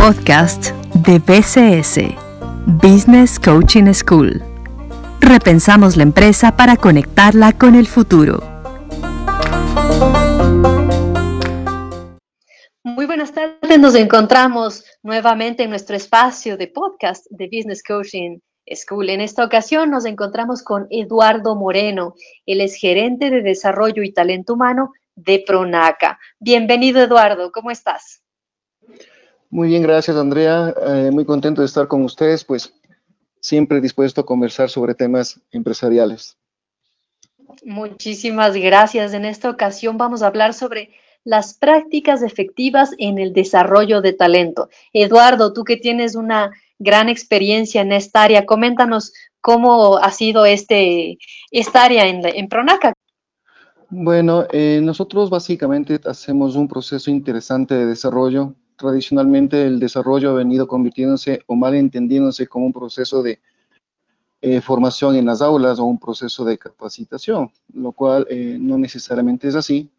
podcast de BCS, Business Coaching School. Repensamos la empresa para conectarla con el futuro. Muy buenas tardes, nos encontramos nuevamente en nuestro espacio de podcast de Business Coaching School. En esta ocasión nos encontramos con Eduardo Moreno, él es gerente de desarrollo y talento humano de Pronaca. Bienvenido Eduardo, ¿cómo estás? Muy bien, gracias Andrea. Eh, muy contento de estar con ustedes, pues siempre dispuesto a conversar sobre temas empresariales. Muchísimas gracias. En esta ocasión vamos a hablar sobre las prácticas efectivas en el desarrollo de talento. Eduardo, tú que tienes una gran experiencia en esta área, coméntanos cómo ha sido este, esta área en, en Pronaca. Bueno, eh, nosotros básicamente hacemos un proceso interesante de desarrollo tradicionalmente el desarrollo ha venido convirtiéndose o mal entendiéndose como un proceso de eh, formación en las aulas o un proceso de capacitación, lo cual eh, no necesariamente es así.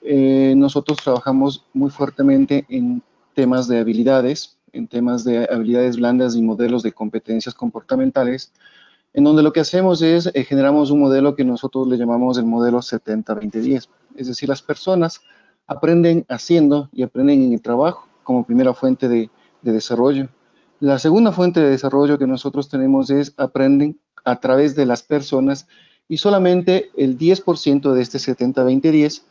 Eh, nosotros trabajamos muy fuertemente en temas de habilidades, en temas de habilidades blandas y modelos de competencias comportamentales, en donde lo que hacemos es generamos un modelo que nosotros le llamamos el modelo 70-20-10. Es decir, las personas aprenden haciendo y aprenden en el trabajo como primera fuente de, desarrollo. La segunda fuente de desarrollo que nosotros tenemos es aprenden a través de las personas y solamente el 10% de este 70-20-10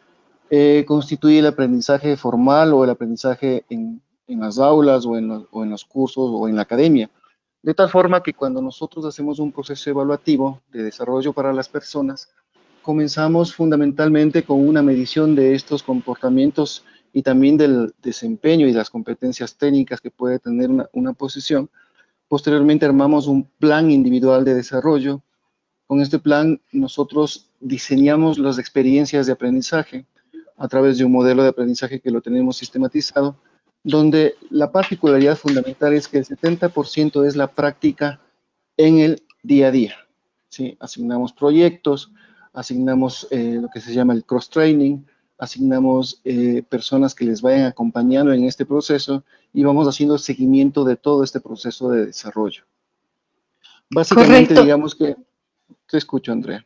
eh, constituye el aprendizaje formal o el aprendizaje en, las aulas o en, los, o en los cursos o en la academia. De tal forma que cuando nosotros hacemos un proceso evaluativo de desarrollo para las personas, comenzamos fundamentalmente con una medición de estos comportamientos y también del desempeño y las competencias técnicas que puede tener una, posición. Posteriormente armamos un plan individual de desarrollo. Con este plan nosotros diseñamos las experiencias de aprendizaje a través de un modelo de aprendizaje que lo tenemos sistematizado, donde la particularidad fundamental es que el 70% es la práctica en el día a día. ¿sí? Asignamos proyectos, asignamos eh, lo que se llama el cross-training, asignamos eh, personas que les vayan acompañando en este proceso y vamos haciendo seguimiento de todo este proceso de desarrollo. Básicamente, digamos que... Te escucho, Andrea.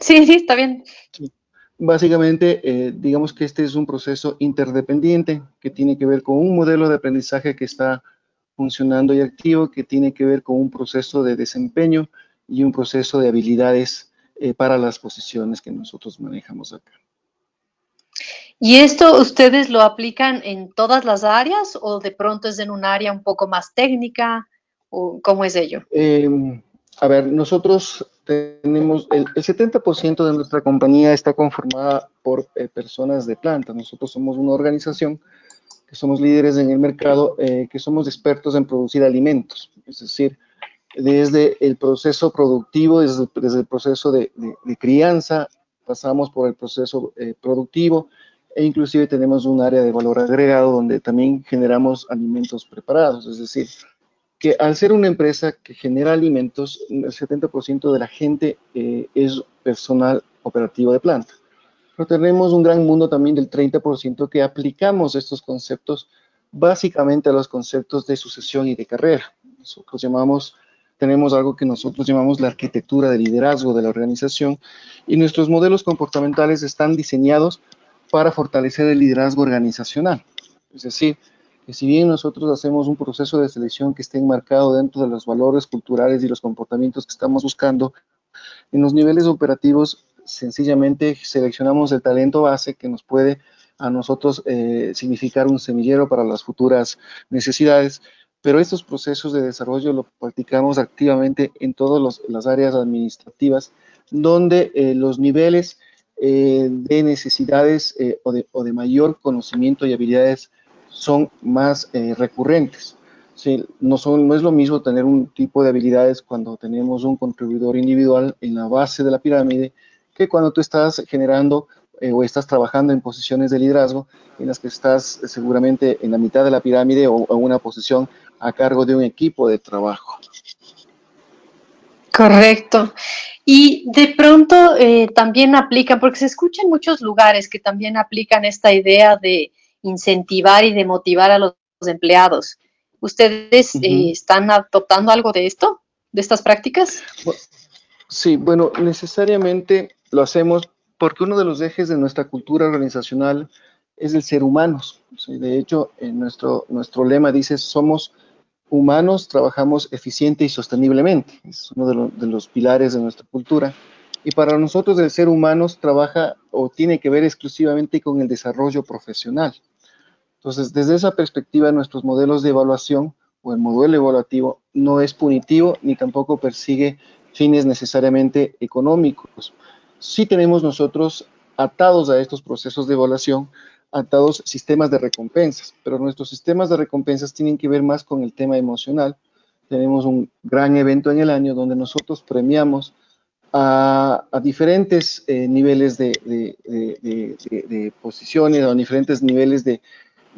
Sí, sí, está bien. Básicamente, eh, digamos que este es un proceso interdependiente que tiene que ver con un modelo de aprendizaje que está funcionando y activo, que tiene que ver con un proceso de desempeño y un proceso de habilidades eh, para las posiciones que nosotros manejamos acá. ¿Y esto ustedes lo aplican en todas las áreas o de pronto es en un área un poco más técnica? ¿O ¿Cómo es ello? Em, a ver, nosotros tenemos el, 70% de nuestra compañía está conformada por eh, personas de planta. Nosotros somos una organización que somos líderes en el mercado, eh, que somos expertos en producir alimentos. Es decir, desde el proceso productivo, desde, el proceso de, crianza, pasamos por el proceso eh, productivo, e inclusive tenemos un área de valor agregado donde también generamos alimentos preparados, es decir, que al ser una empresa que genera alimentos, el 70% de la gente eh, es personal operativo de planta. Pero tenemos un gran mundo también del 30% que aplicamos estos conceptos básicamente a los conceptos de sucesión y de carrera. Nosotros llamamos, tenemos algo que nosotros llamamos la arquitectura de liderazgo de la organización y nuestros modelos comportamentales están diseñados para fortalecer el liderazgo organizacional. Es decir, que si bien nosotros hacemos un proceso de selección que esté enmarcado dentro de los valores culturales y los comportamientos que estamos buscando, en los niveles operativos sencillamente seleccionamos el talento base que nos puede a nosotros eh, significar un semillero para las futuras necesidades, pero estos procesos de desarrollo lo practicamos activamente en todas las áreas administrativas, donde eh, los niveles eh, de necesidades eh, o, de, mayor conocimiento y habilidades son más eh, recurrentes. no, son, no es lo mismo tener un tipo de habilidades cuando tenemos un contribuidor individual en la base de la pirámide que cuando tú estás generando o estás trabajando en posiciones de liderazgo en las que estás seguramente en la mitad de la pirámide o en una posición a cargo de un equipo de trabajo. Correcto. Y de pronto eh, también aplican, porque se escucha en muchos lugares que también aplican esta idea de incentivar y de motivar a los empleados. ¿Ustedes están adoptando algo de esto, de estas prácticas? Sí, bueno, necesariamente lo hacemos porque uno de los ejes de nuestra cultura organizacional es el ser humanos. De hecho, en nuestro, nuestro lema dice, somos humanos, trabajamos eficiente y sosteniblemente. Es uno de, los pilares de nuestra cultura. Y para nosotros el ser humano trabaja o tiene que ver exclusivamente con el desarrollo profesional. Entonces, desde esa perspectiva, nuestros modelos de evaluación o el modelo evaluativo no es punitivo ni tampoco persigue fines necesariamente económicos. Sí tenemos nosotros atados a estos procesos de evaluación, atados sistemas de recompensas, pero nuestros sistemas de recompensas tienen que ver más con el tema emocional. Tenemos un gran evento en el año donde nosotros premiamos a, diferentes eh, niveles de, de, posiciones, a diferentes niveles de,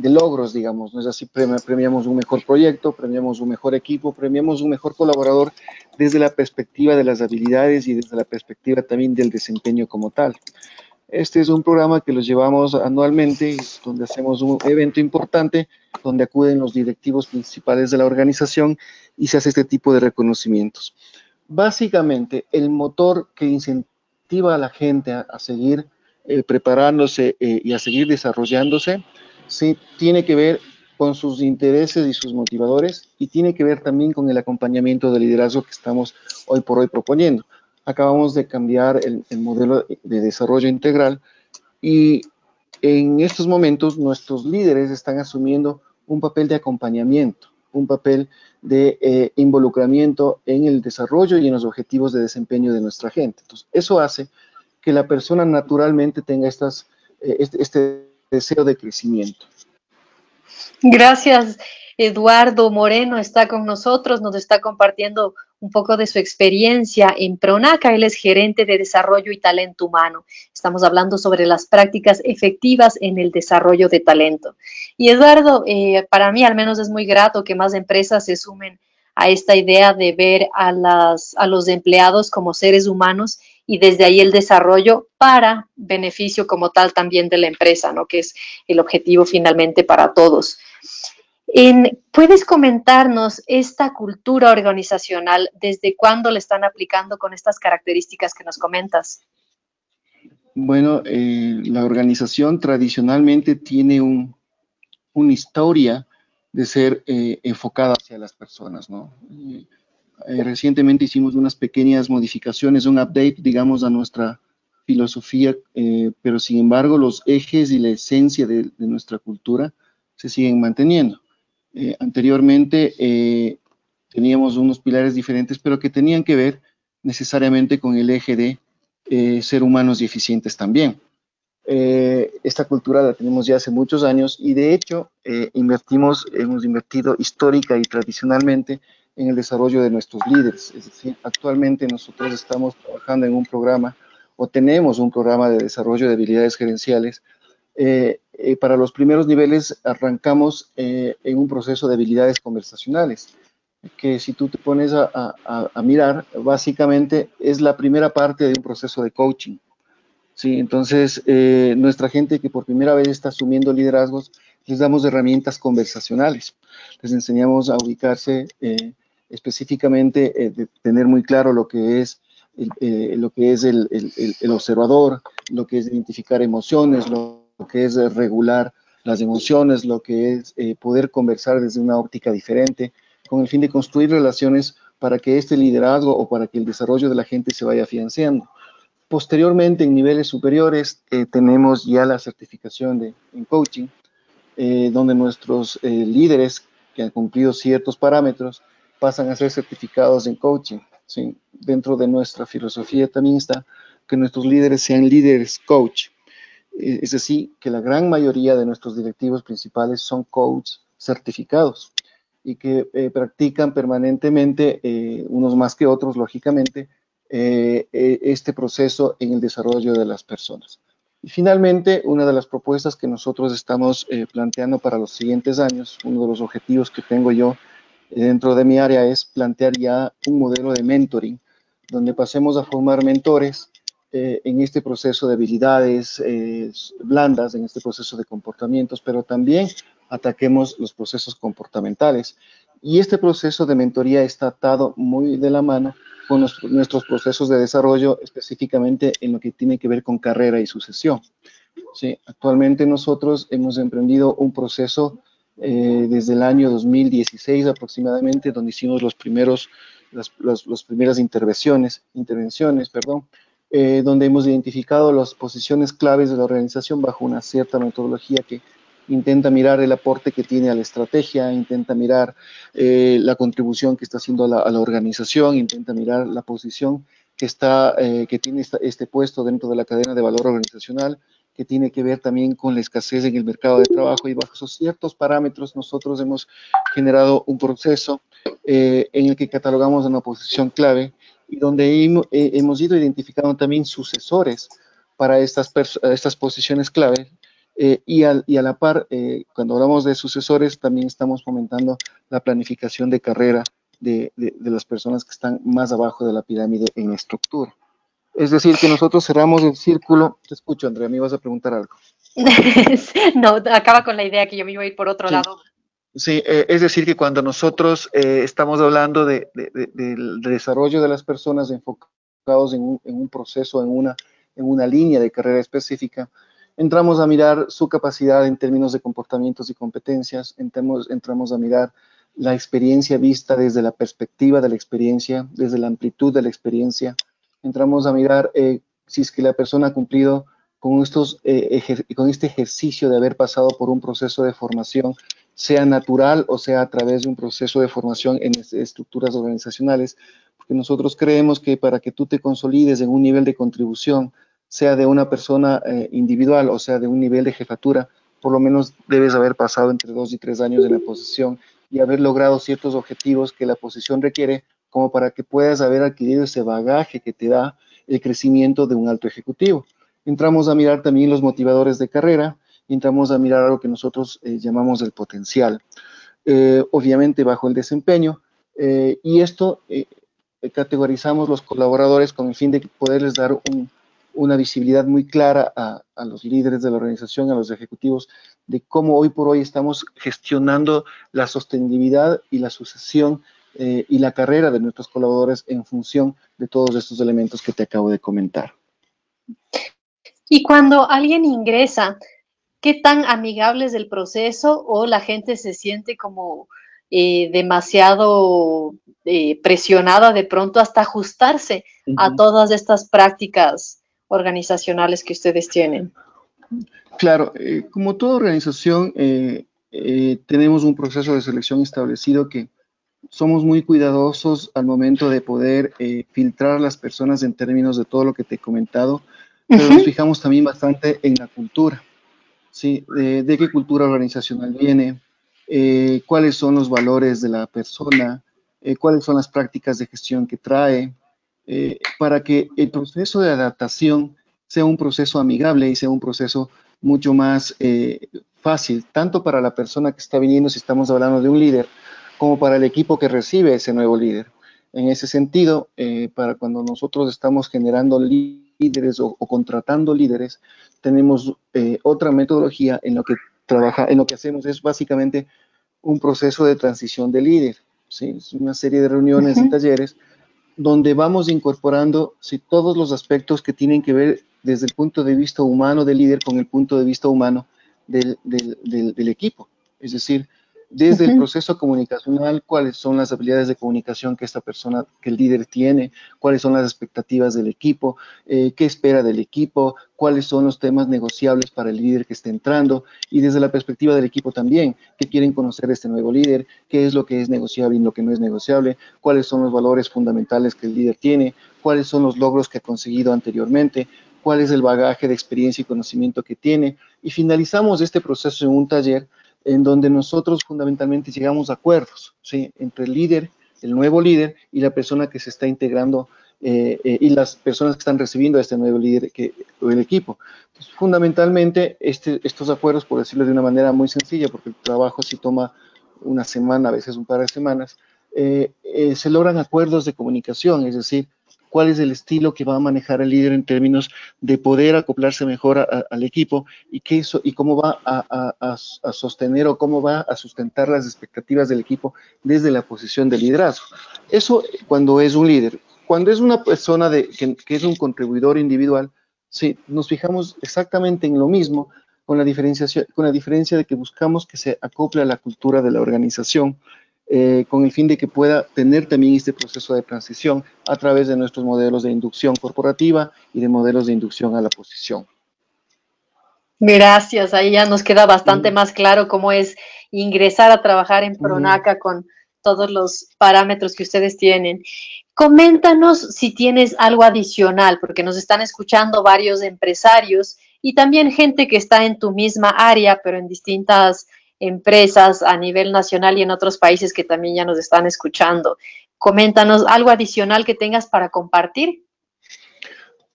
logros, digamos. ¿no es así? Premiamos un mejor proyecto, premiamos un mejor equipo, premiamos un mejor colaborador desde la perspectiva de las habilidades y desde la perspectiva también del desempeño como tal. Este es un programa que los llevamos anualmente, donde hacemos un evento importante, donde acuden los directivos principales de la organización y se hace este tipo de reconocimientos. Básicamente, el motor que incentiva a la gente a, seguir eh, preparándose eh, y a seguir desarrollándose, sí, tiene que ver con sus intereses y sus motivadores y tiene que ver también con el acompañamiento de liderazgo que estamos hoy por hoy proponiendo. Acabamos de cambiar el, modelo de desarrollo integral y en estos momentos nuestros líderes están asumiendo un papel de acompañamiento, un papel de eh, involucramiento en el desarrollo y en los objetivos de desempeño de nuestra gente. Entonces, eso hace que la persona naturalmente tenga eh, este, este deseo de crecimiento. Gracias. Eduardo Moreno está con nosotros, nos está compartiendo un poco de su experiencia en Pronaca. Él es gerente de desarrollo y talento humano. Estamos hablando sobre las prácticas efectivas en el desarrollo de talento. Y Eduardo, eh, para mí al menos es muy grato que más empresas se sumen a esta idea de ver a, a los empleados como seres humanos y desde ahí el desarrollo para beneficio como tal también de la empresa, ¿no? que es el objetivo finalmente para todos. ¿Puedes comentarnos esta cultura organizacional, desde cuándo la están aplicando con estas características que nos comentas? Bueno, eh, la organización tradicionalmente tiene una historia de ser eh, enfocada hacia las personas, ¿no? Eh, recientemente hicimos unas pequeñas modificaciones, un update, digamos, a nuestra filosofía, pero sin embargo los ejes y la esencia de nuestra cultura se siguen manteniendo. Eh, anteriormente eh, teníamos unos pilares diferentes, pero que tenían que ver necesariamente con el eje de eh, ser humanos y eficientes también. esta cultura la tenemos ya hace muchos años y de hecho invertimos, hemos invertido histórica y tradicionalmente en el desarrollo de nuestros líderes. Es decir, actualmente nosotros estamos trabajando en un programa o tenemos un programa de desarrollo de habilidades gerenciales eh, para los primeros niveles arrancamos eh, en un proceso de habilidades conversacionales, que si tú te pones a, mirar, básicamente es la primera parte de un proceso de coaching. ¿sí? Entonces, nuestra gente que por primera vez está asumiendo liderazgos, les damos herramientas conversacionales. Les enseñamos a ubicarse específicamente, de tener muy claro lo que es lo que es el, el, observador, lo que es identificar emociones, lo que es regular las emociones, lo que es eh, poder conversar desde una óptica diferente, con el fin de construir relaciones para que este liderazgo o para que el desarrollo de la gente se vaya financiando. Posteriormente, en niveles superiores, eh, tenemos ya la certificación de, en coaching, eh, donde nuestros líderes que han cumplido ciertos parámetros pasan a ser certificados en coaching. Dentro de nuestra filosofía también está que nuestros líderes sean líderes coach, eh, es decir, que la gran mayoría de nuestros directivos principales son coaches certificados y que eh, practican permanentemente, eh, unos más que otros, lógicamente, este proceso en el desarrollo de las personas. Y finalmente, una de las propuestas que nosotros estamos planteando para los siguientes años, uno de los objetivos que tengo yo dentro de mi área es plantear ya un modelo de mentoring, donde pasemos a formar mentores eh, en este proceso de habilidades eh, blandas, en este proceso de comportamientos, pero también ataquemos los procesos comportamentales. Y este proceso de mentoría está atado muy de la mano con nuestros procesos de desarrollo, específicamente en lo que tiene que ver con carrera y sucesión. Sí, actualmente nosotros hemos emprendido un proceso eh, desde el año 2016 aproximadamente, donde hicimos los primeros, las, primeras intervenciones, intervenciones perdón, eh, donde hemos identificado las posiciones claves de la organización bajo una cierta metodología que intenta mirar el aporte que tiene a la estrategia, intenta mirar eh, la contribución que está haciendo a la, organización, intenta mirar la posición que, está, que tiene este puesto dentro de la cadena de valor organizacional, que tiene que ver también con la escasez en el mercado de trabajo. Y bajo esos ciertos parámetros nosotros hemos generado un proceso eh, en el que catalogamos una posición clave y donde eh, hemos ido identificando también sucesores para estas, estas posiciones clave eh, y, a la par, cuando hablamos de sucesores, también estamos fomentando la planificación de carrera de, de las personas que están más abajo de la pirámide en estructura. Es decir, que nosotros cerramos el círculo. Te escucho, Andrea, me ibas a preguntar algo. no, acaba con la idea que yo me iba a ir por otro lado. Sí, eh, es decir, que cuando nosotros eh, estamos hablando de, del desarrollo de las personas enfocados en un, proceso, en una, en una línea de carrera específica, entramos a mirar su capacidad en términos de comportamientos y competencias, entramos, entramos a mirar la experiencia vista desde la perspectiva de la experiencia, desde la amplitud de la experiencia, entramos a mirar eh, si es que la persona ha cumplido con, estos, con este ejercicio de haber pasado por un proceso de formación, sea natural o sea a través de un proceso de formación en estructuras organizacionales, porque nosotros creemos que para que tú te consolides en un nivel de contribución, sea de una persona eh, individual o sea de un nivel de jefatura, por lo menos debes haber pasado entre dos y tres años en la posición y haber logrado ciertos objetivos que la posición requiere como para que puedas haber adquirido ese bagaje que te da el crecimiento de un alto ejecutivo. Entramos a mirar también los motivadores de carrera, entramos a mirar algo que nosotros eh, llamamos el potencial, eh, obviamente bajo el desempeño, eh, y esto categorizamos los colaboradores con el fin de poderles dar una visibilidad muy clara a, a, los líderes de la organización, a los ejecutivos, de cómo hoy por hoy estamos gestionando la sostenibilidad y la sucesión eh, y la carrera de nuestros colaboradores en función de todos estos elementos que te acabo de comentar. Y cuando alguien ingresa, ¿qué tan amigable es el proceso o la gente se siente como eh, demasiado eh, presionada de pronto hasta ajustarse a todas estas prácticas organizacionales que ustedes tienen? Claro, como toda organización, tenemos un proceso de selección establecido que somos muy cuidadosos al momento de poder eh, filtrar a las personas en términos de todo lo que te he comentado, pero nos fijamos también bastante en la cultura, ¿sí? De, qué cultura organizacional viene, eh, cuáles son los valores de la persona, eh, cuáles son las prácticas de gestión que trae, para que el proceso de adaptación sea un proceso amigable y sea un proceso mucho más fácil, tanto para la persona que está viniendo, si estamos hablando de un líder, como para el equipo que recibe ese nuevo líder. En ese sentido, eh, para cuando nosotros estamos generando líderes o, contratando líderes, tenemos eh, otra metodología en lo que trabaja, en lo que hacemos es básicamente un proceso de transición de líder, ¿sí? Es una serie de reuniones y talleres donde vamos incorporando ¿sí? todos los aspectos que tienen que ver desde el punto de vista humano del líder con el punto de vista humano del, del, del equipo. Es decir, desde el proceso comunicacional, cuáles son las habilidades de comunicación que esta persona, que el líder tiene, cuáles son las expectativas del equipo, eh, qué espera del equipo, cuáles son los temas negociables para el líder que esté entrando y desde la perspectiva del equipo también, qué quieren conocer de este nuevo líder, qué es lo que es negociable y lo que no es negociable, cuáles son los valores fundamentales que el líder tiene, cuáles son los logros que ha conseguido anteriormente, cuál es el bagaje de experiencia y conocimiento que tiene. Y finalizamos este proceso en un taller en donde nosotros fundamentalmente llegamos a acuerdos ¿sí? entre el líder, el nuevo líder y la persona que se está integrando eh, eh, y las personas que están recibiendo a este nuevo líder que, o el equipo. fundamentalmente, este, estos acuerdos, por decirlo de una manera muy sencilla, porque el trabajo sí toma una semana, a veces un par de semanas, eh, se logran acuerdos de comunicación, es decir, cuál es el estilo que va a manejar el líder en términos de poder acoplarse mejor al equipo y, qué eso, y cómo va a, sostener o cómo va a sustentar las expectativas del equipo desde la posición de liderazgo. Eso cuando es un líder. Cuando es una persona de, que, que es un contribuidor individual, sí, nos fijamos exactamente en lo mismo, con la, diferenciación, con la diferencia de que buscamos que se acople a la cultura de la organización, eh, con el fin de que pueda tener también este proceso de transición a través de nuestros modelos de inducción corporativa y de modelos de inducción a la posición. Gracias, ahí ya nos queda bastante más claro cómo es ingresar a trabajar en Pronaca con todos los parámetros que ustedes tienen. Coméntanos si tienes algo adicional, porque nos están escuchando varios empresarios y también gente que está en tu misma área, pero en distintas empresas a nivel nacional y en otros países que también ya nos están escuchando. Coméntanos algo adicional que tengas para compartir.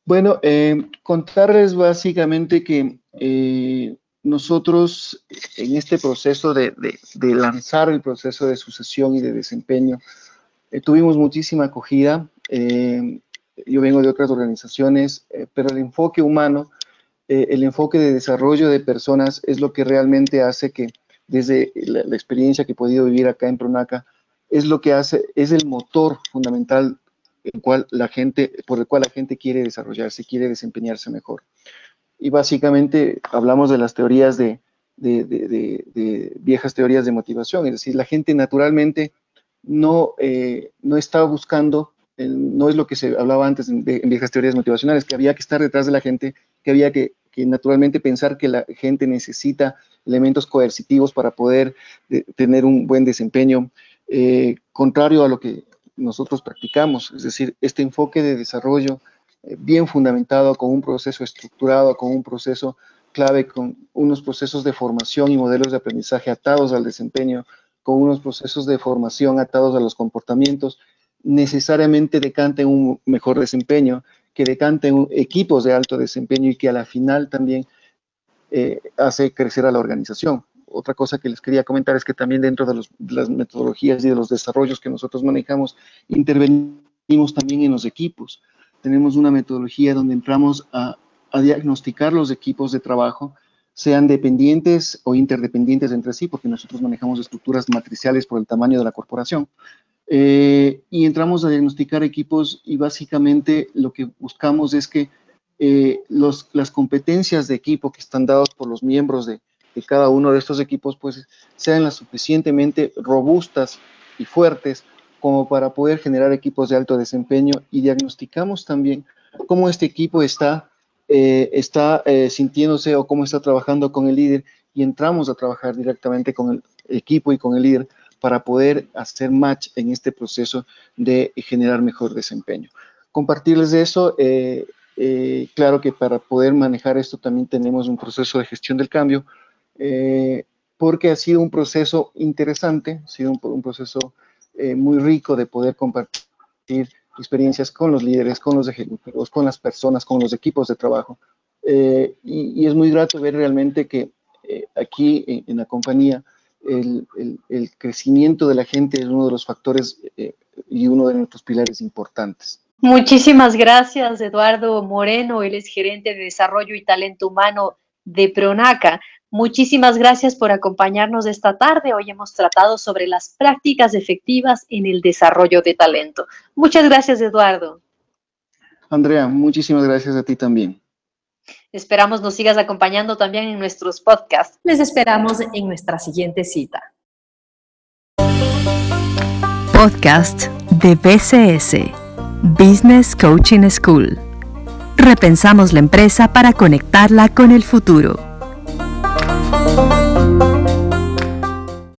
Bueno, eh, contarles básicamente que eh, nosotros en este proceso de, lanzar el proceso de sucesión y de desempeño, eh, tuvimos muchísima acogida. yo vengo de otras organizaciones, pero el enfoque humano el enfoque de desarrollo de personas es lo que realmente hace que, desde la, experiencia que he podido vivir acá en Pronaca, es lo que hace, es el motor fundamental cual la gente, por el cual la gente quiere desarrollarse, quiere desempeñarse mejor. Y básicamente hablamos de las teorías de, viejas teorías de motivación, es decir, la gente naturalmente no, eh, no está buscando, no es lo que se hablaba antes en, viejas teorías motivacionales, que había que estar detrás de la gente, que había que naturalmente pensar que la gente necesita elementos coercitivos para poder eh, tener un buen desempeño, eh, contrario a lo que nosotros practicamos, es decir, este enfoque de desarrollo eh, bien fundamentado, con un proceso estructurado, con un proceso clave, con unos procesos de formación y modelos de aprendizaje atados al desempeño, con unos procesos de formación atados a los comportamientos, necesariamente decanta un mejor desempeño que decanten equipos de alto desempeño y que a la final también eh, hace crecer a la organización. Otra cosa que les quería comentar es que también dentro de, las metodologías y de los desarrollos que nosotros manejamos, intervenimos también en los equipos. Tenemos una metodología donde entramos a, a diagnosticar los equipos de trabajo, sean dependientes o interdependientes entre sí, porque nosotros manejamos estructuras matriciales por el tamaño de la corporación. Eh, y entramos a diagnosticar equipos y básicamente lo que buscamos es que eh, las competencias de equipo que están dadas por los miembros de, cada uno de estos equipos pues sean las suficientemente robustas y fuertes como para poder generar equipos de alto desempeño. Y diagnosticamos también cómo este equipo está, eh, está sintiéndose o cómo está trabajando con el líder y entramos a trabajar directamente con el equipo y con el líder para poder hacer match en este proceso de generar mejor desempeño. Compartirles de eso, eh, eh, claro que para poder manejar esto también tenemos un proceso de gestión del cambio, eh, porque ha sido un proceso interesante, ha sido un, proceso muy rico de poder compartir experiencias con los líderes, con los ejecutivos, con las personas, con los equipos de trabajo. Y, es muy grato ver realmente que aquí en la compañía el, crecimiento de la gente es uno de los factores eh, y uno de nuestros pilares importantes. Muchísimas gracias, Eduardo Moreno. Él es gerente de desarrollo y talento humano de Pronaca. Muchísimas gracias por acompañarnos esta tarde. Hoy hemos tratado sobre las prácticas efectivas en el desarrollo de talento. Muchas gracias, Eduardo. Andrea, muchísimas gracias a ti también. Esperamos nos sigas acompañando también en nuestros podcasts. Les esperamos en nuestra siguiente cita. Podcast de BCS, Business Coaching School. Repensamos la empresa para conectarla con el futuro.